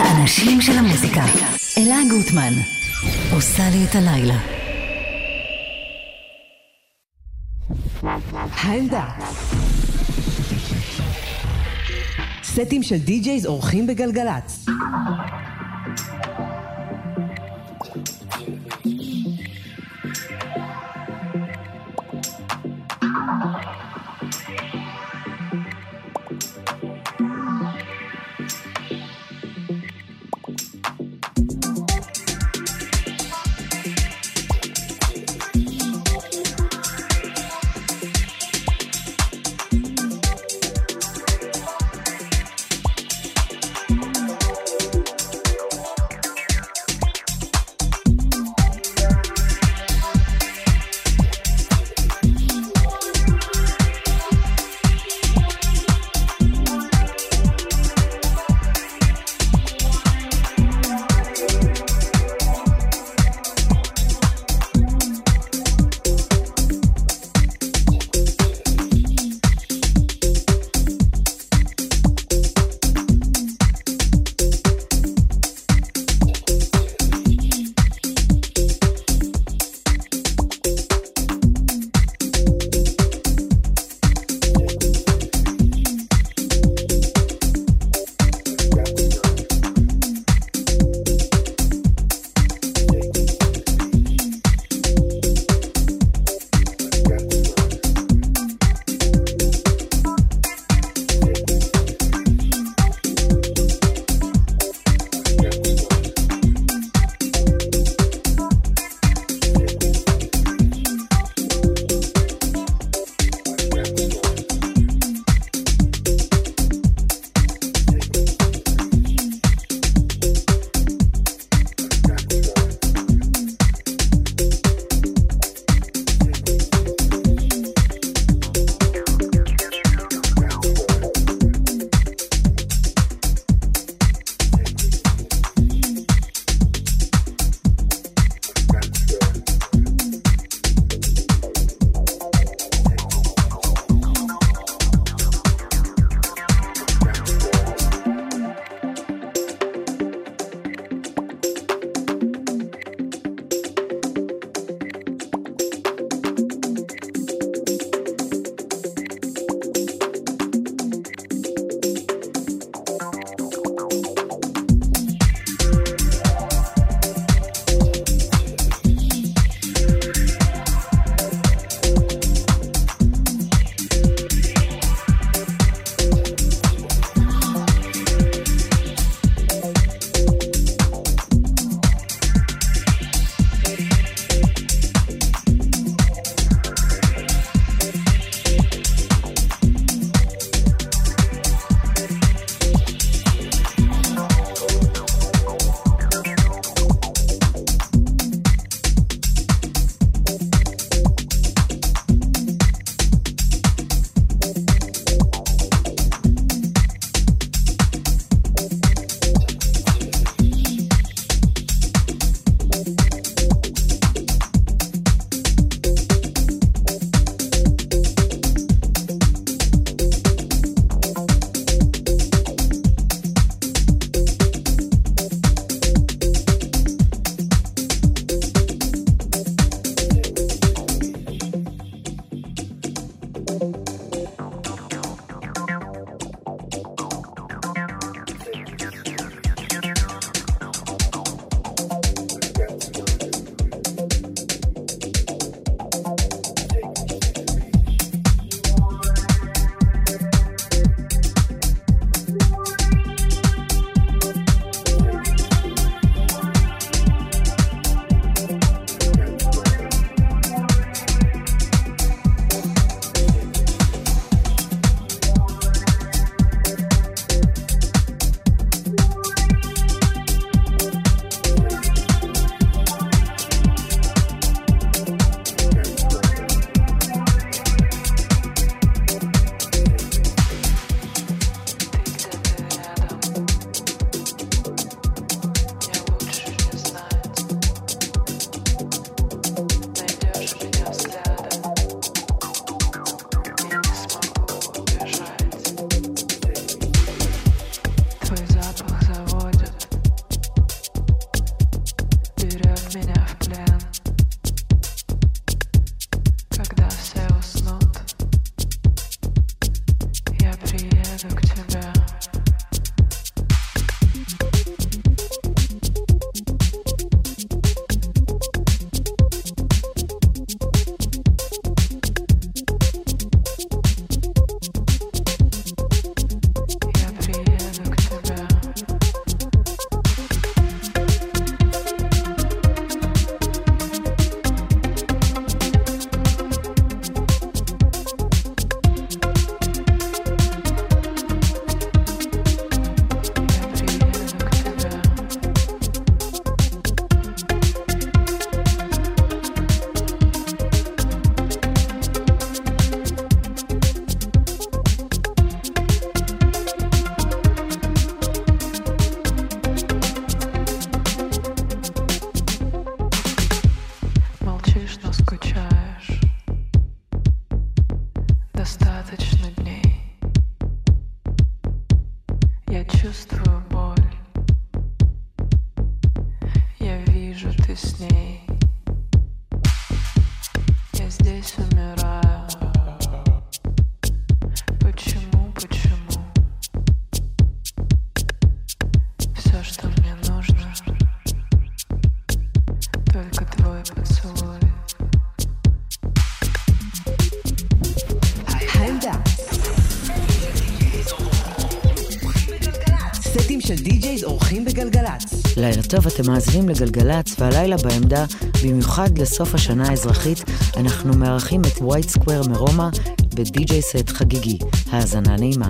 האנשים של המוזיקה. אלה גוטמן, עושה לי את הלילה. העמדה. סטים של די-ג'ייז אורחים בגלגלצ. טוב, אתם מאזינים לגלגלצ, והלילה בעמדה, במיוחד לסוף השנה האזרחית, אנחנו מארחים את ווייט סקוואר מרומא בדי-ג'יי סט חגיגי. האזנה נעימה.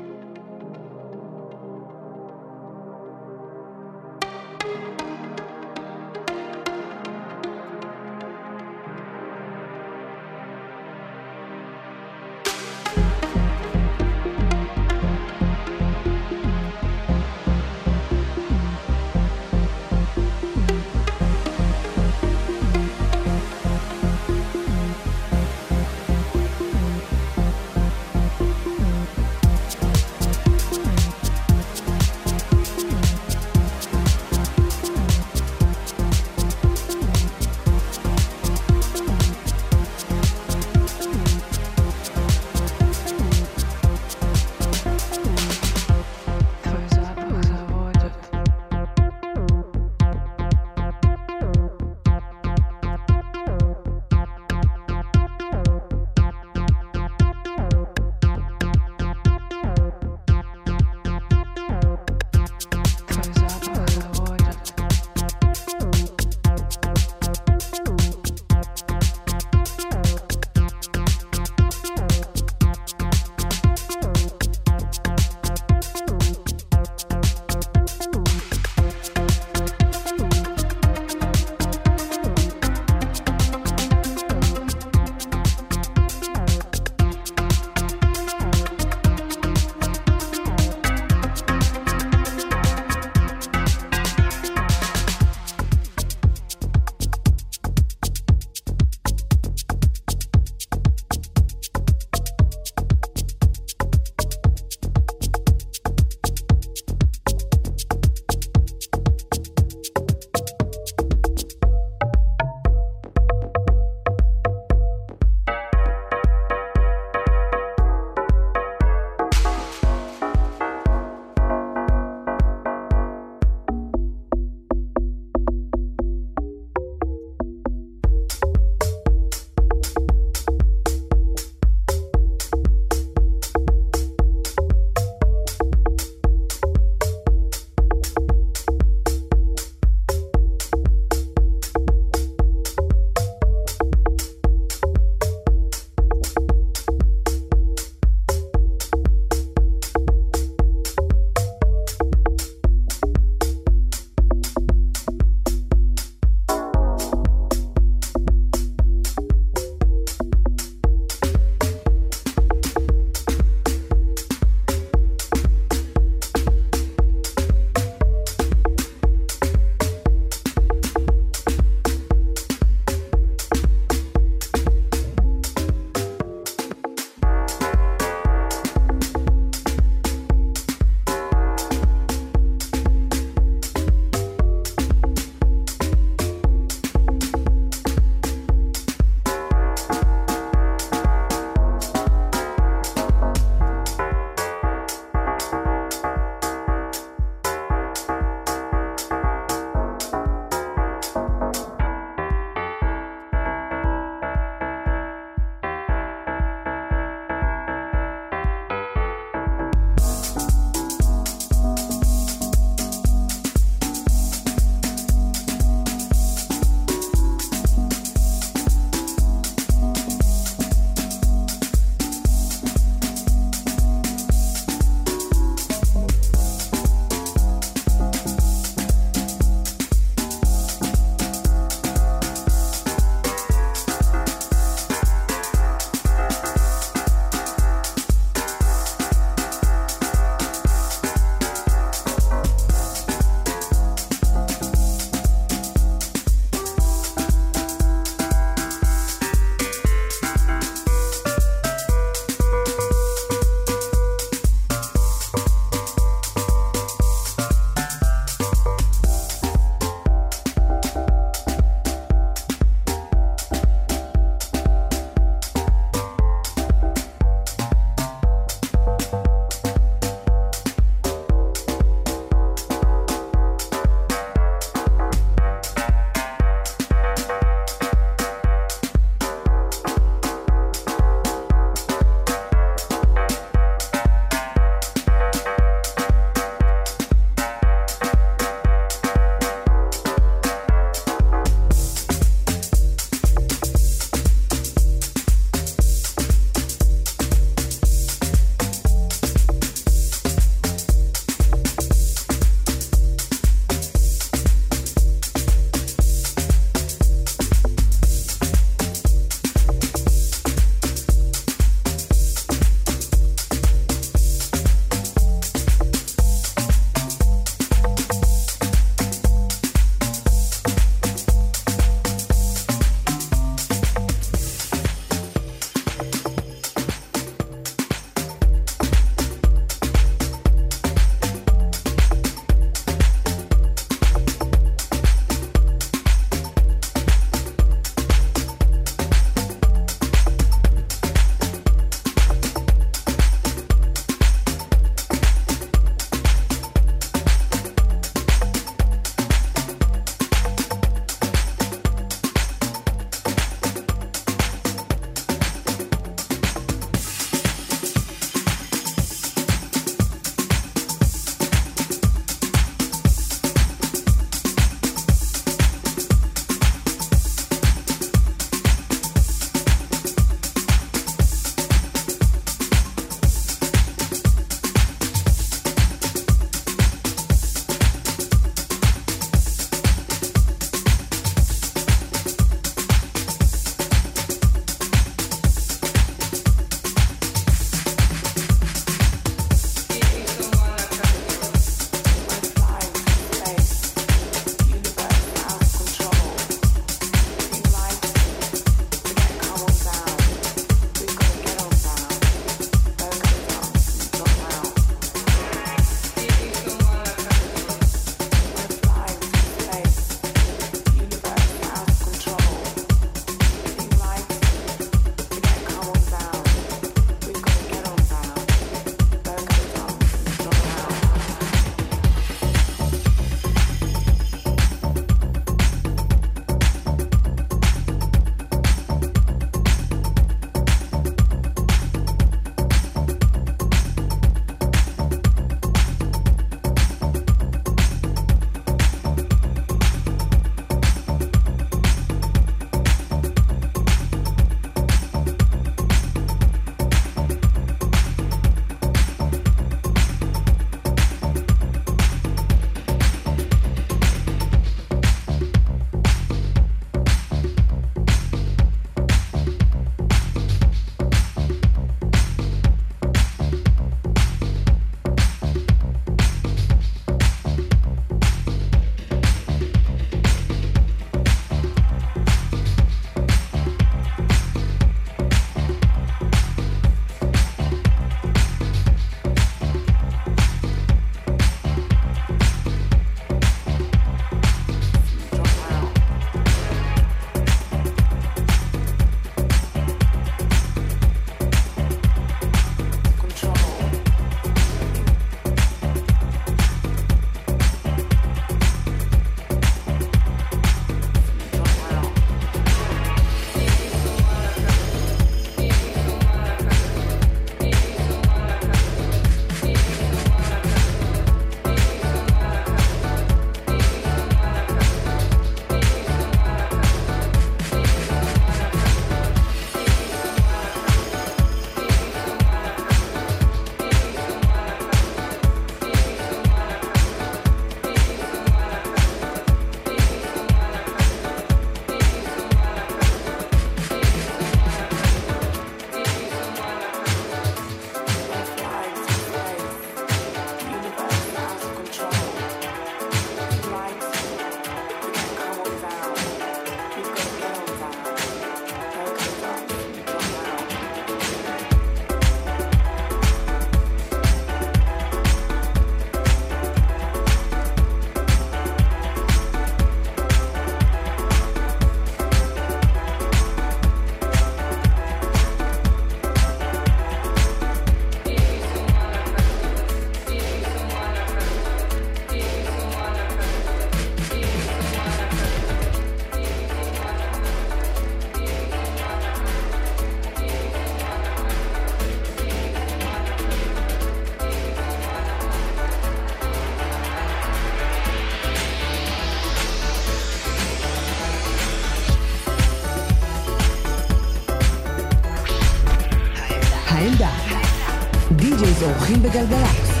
די-ג'ייז אורחים בגלגלצ.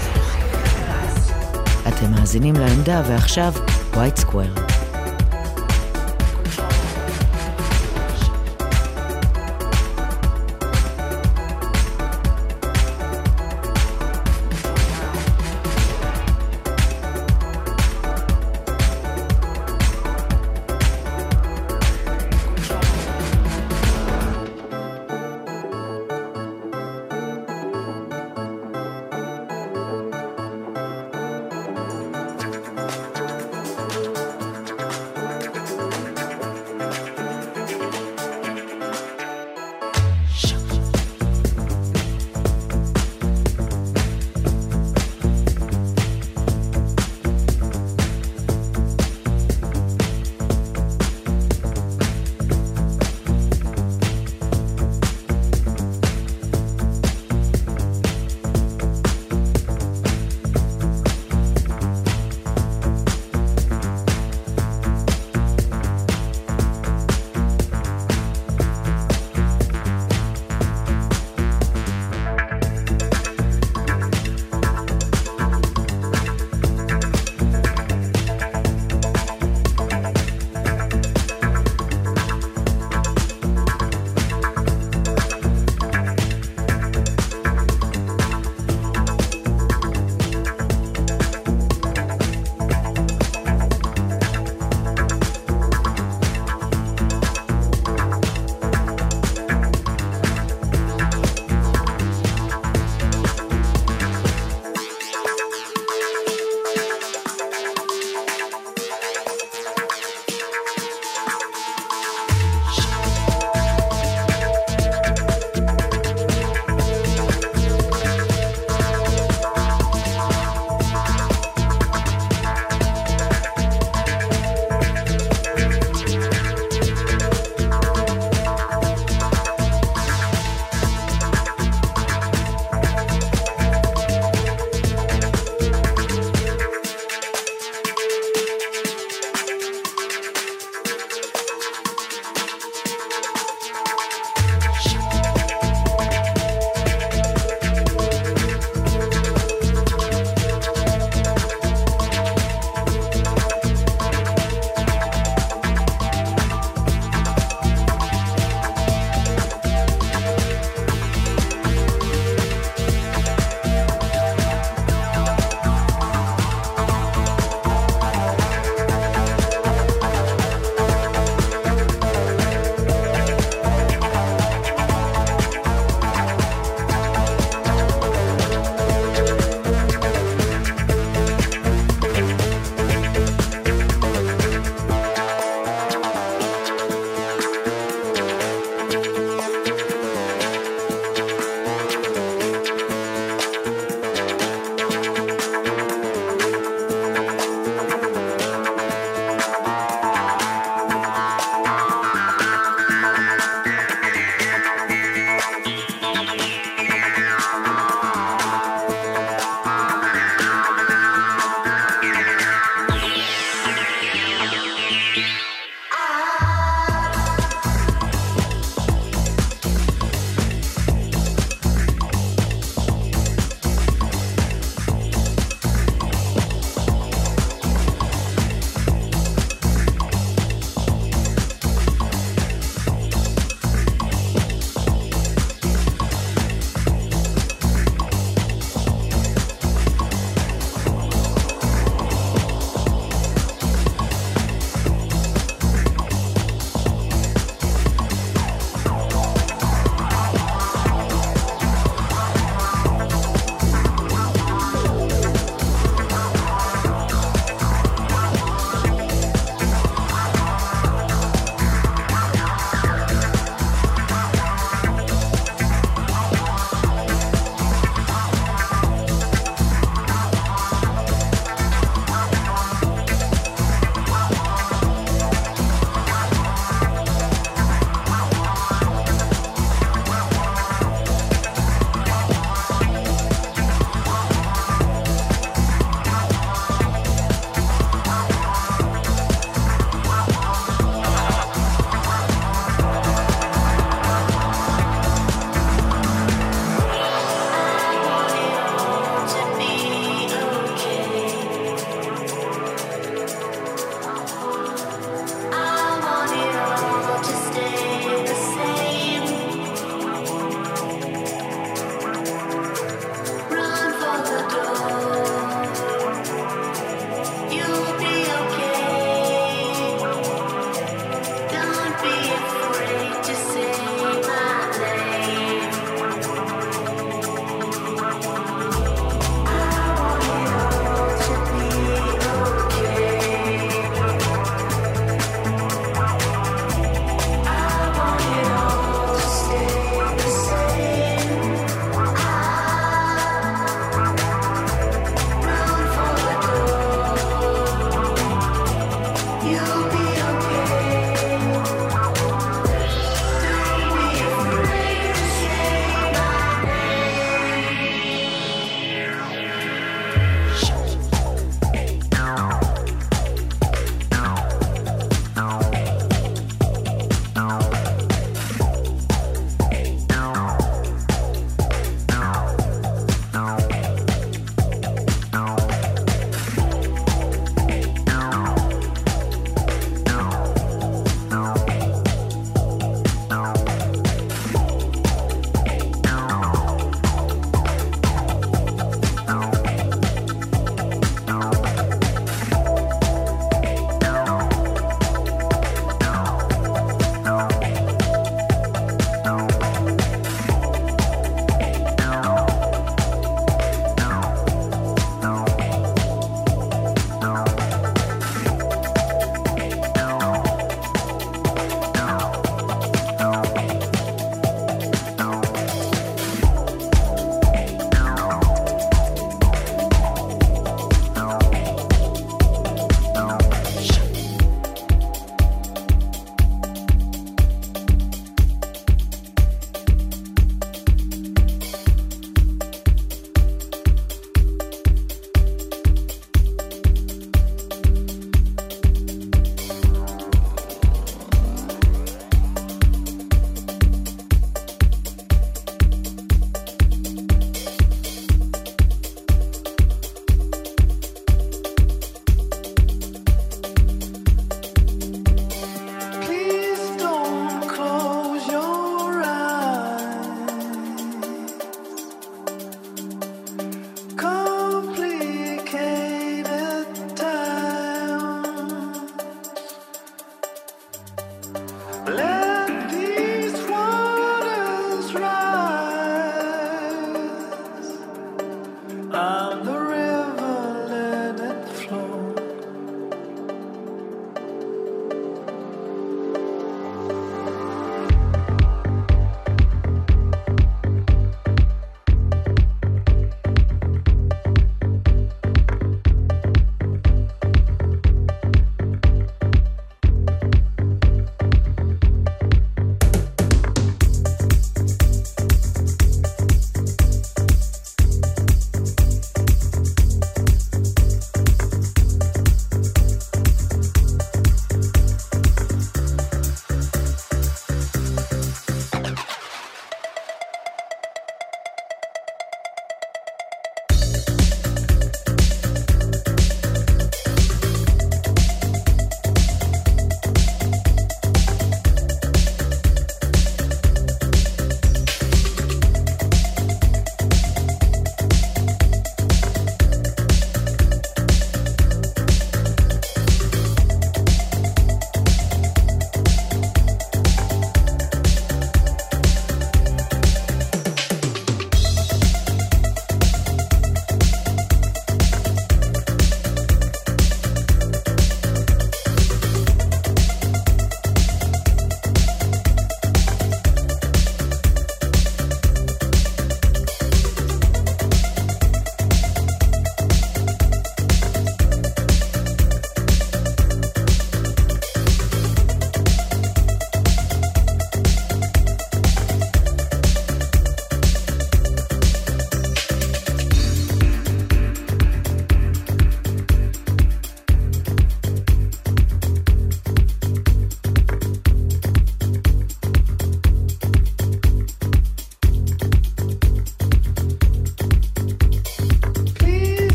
אתם מאזינים לעמדה, ועכשיו, ווייט סקוואר.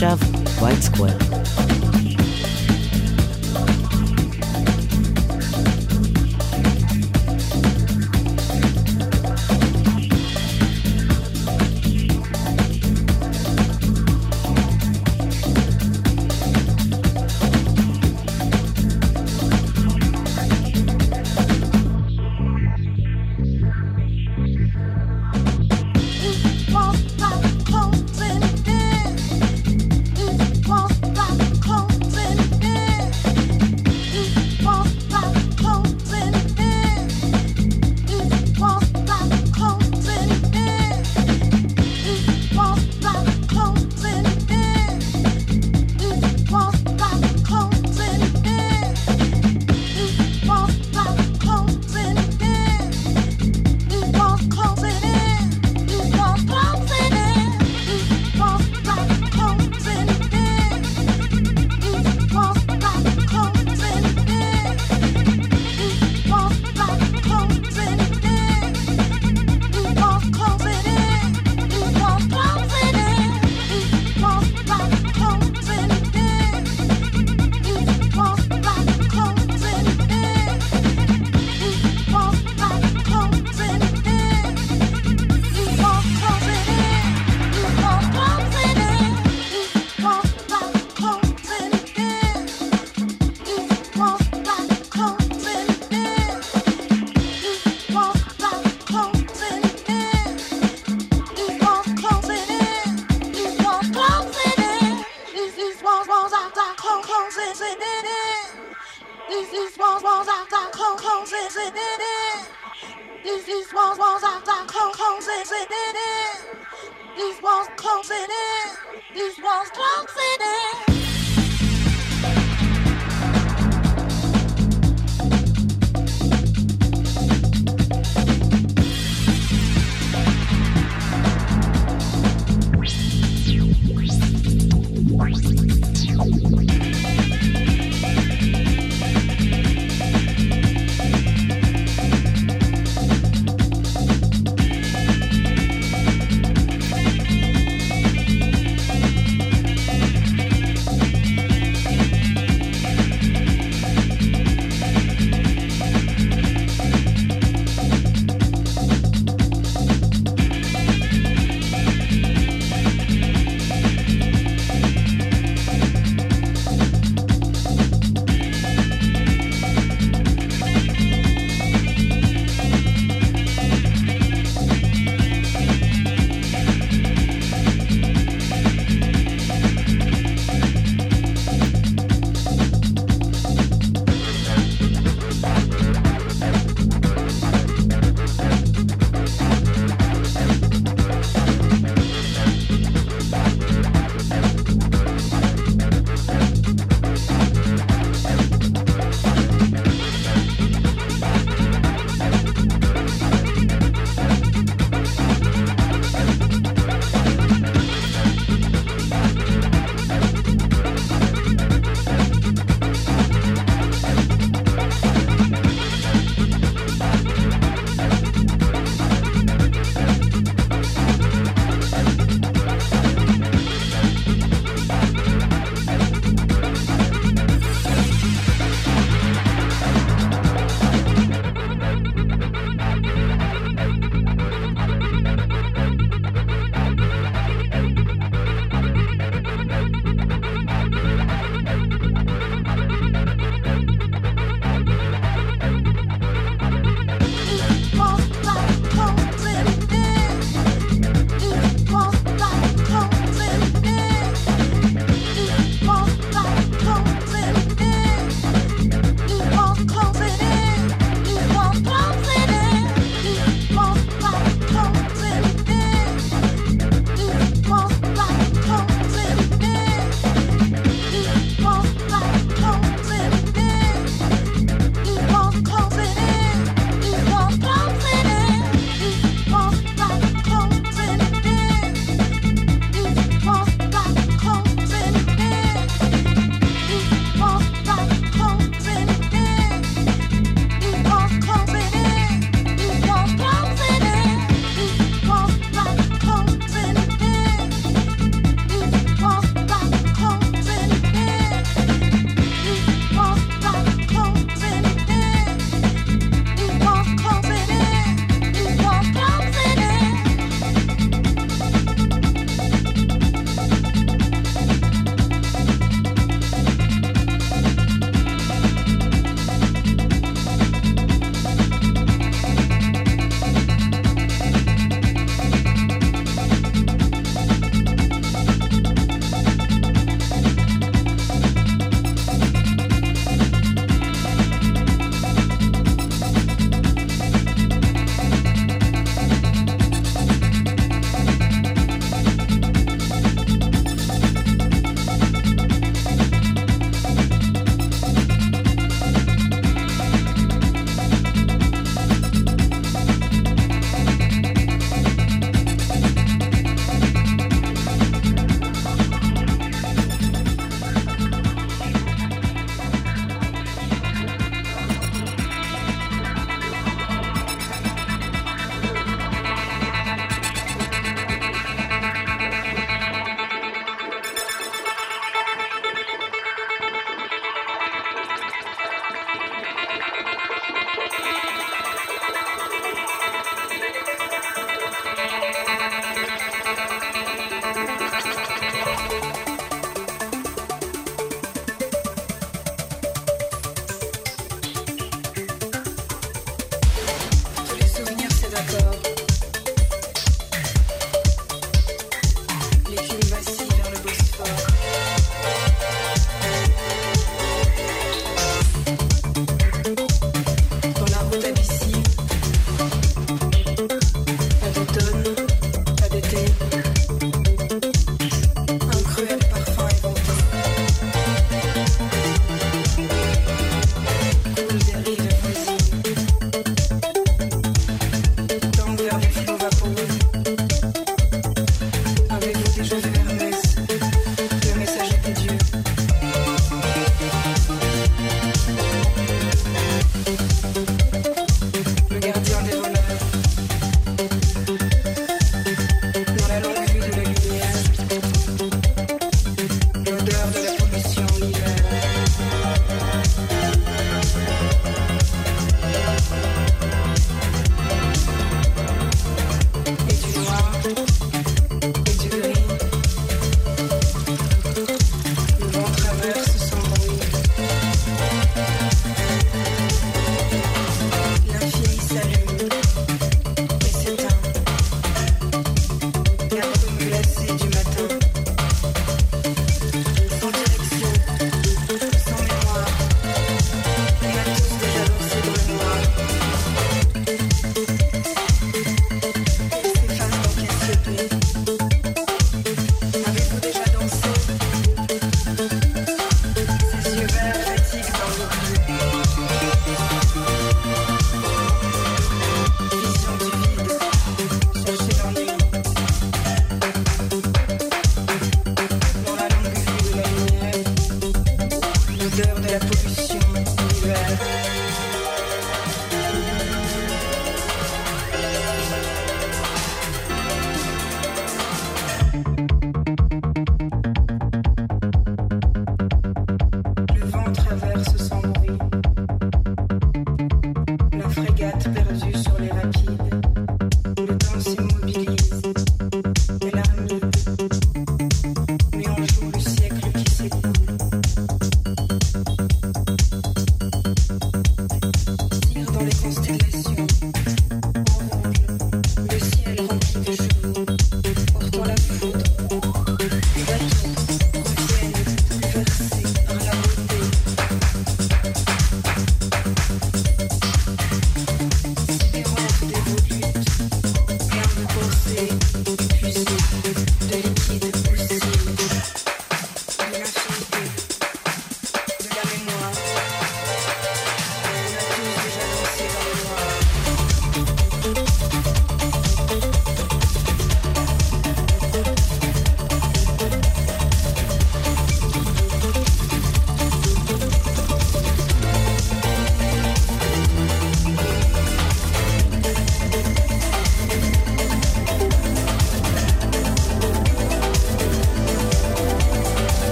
ועכשיו, ווייט סקוואר.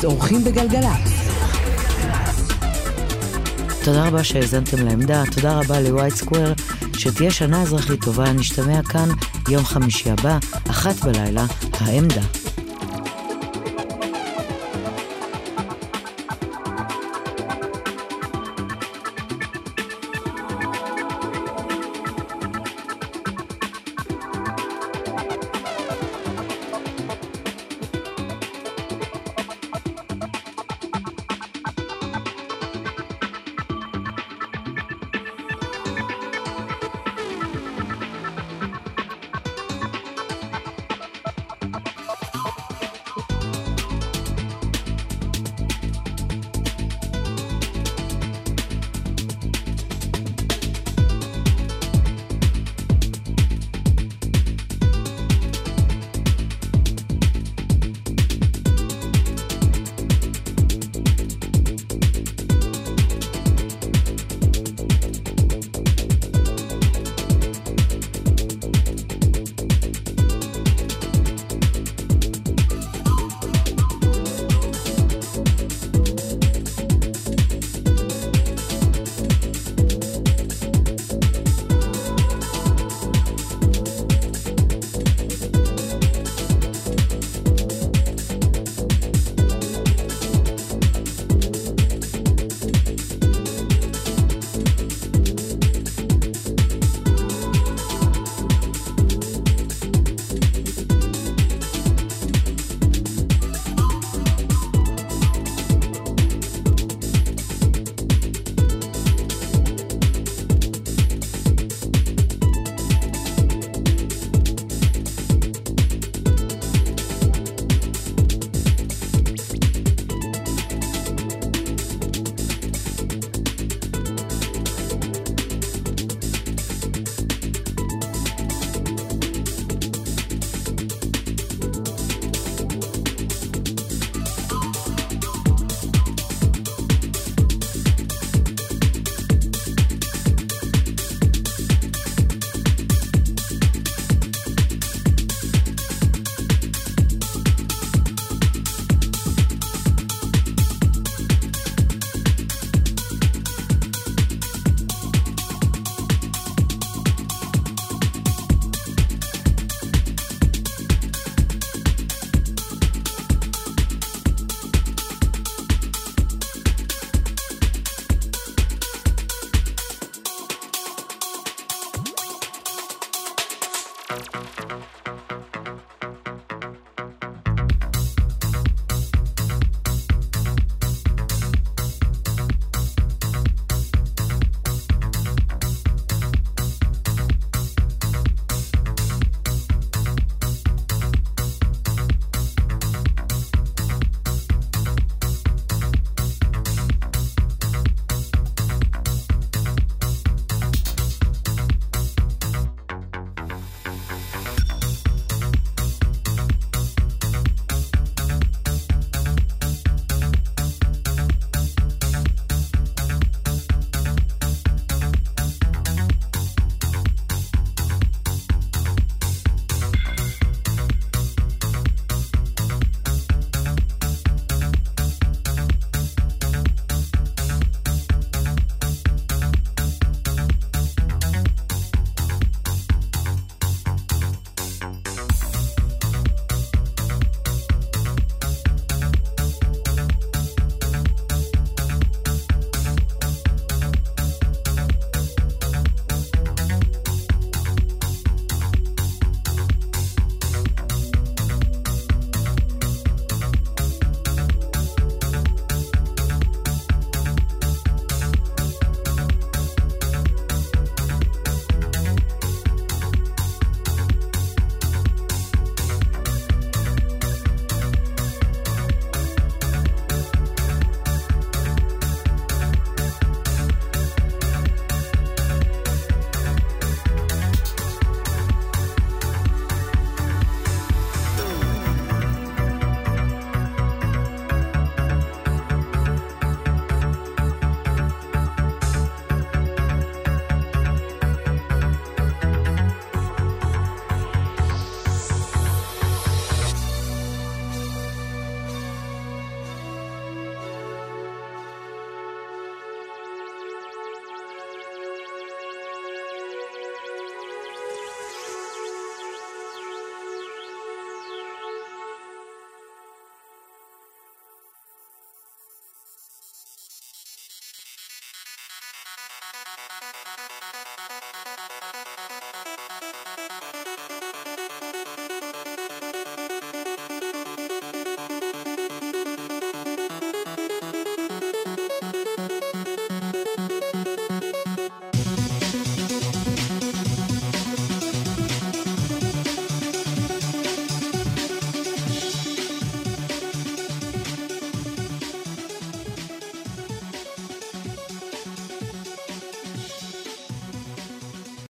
די-ג'ייז אורחים בגלגלצ. תודה רבה שהאזנתם לעמדה, תודה רבה לווייט סקוואר, שתהיה שנה אזרחית טובה, נשתמע כאן יום חמישי הבא, אחת בלילה, העמדה.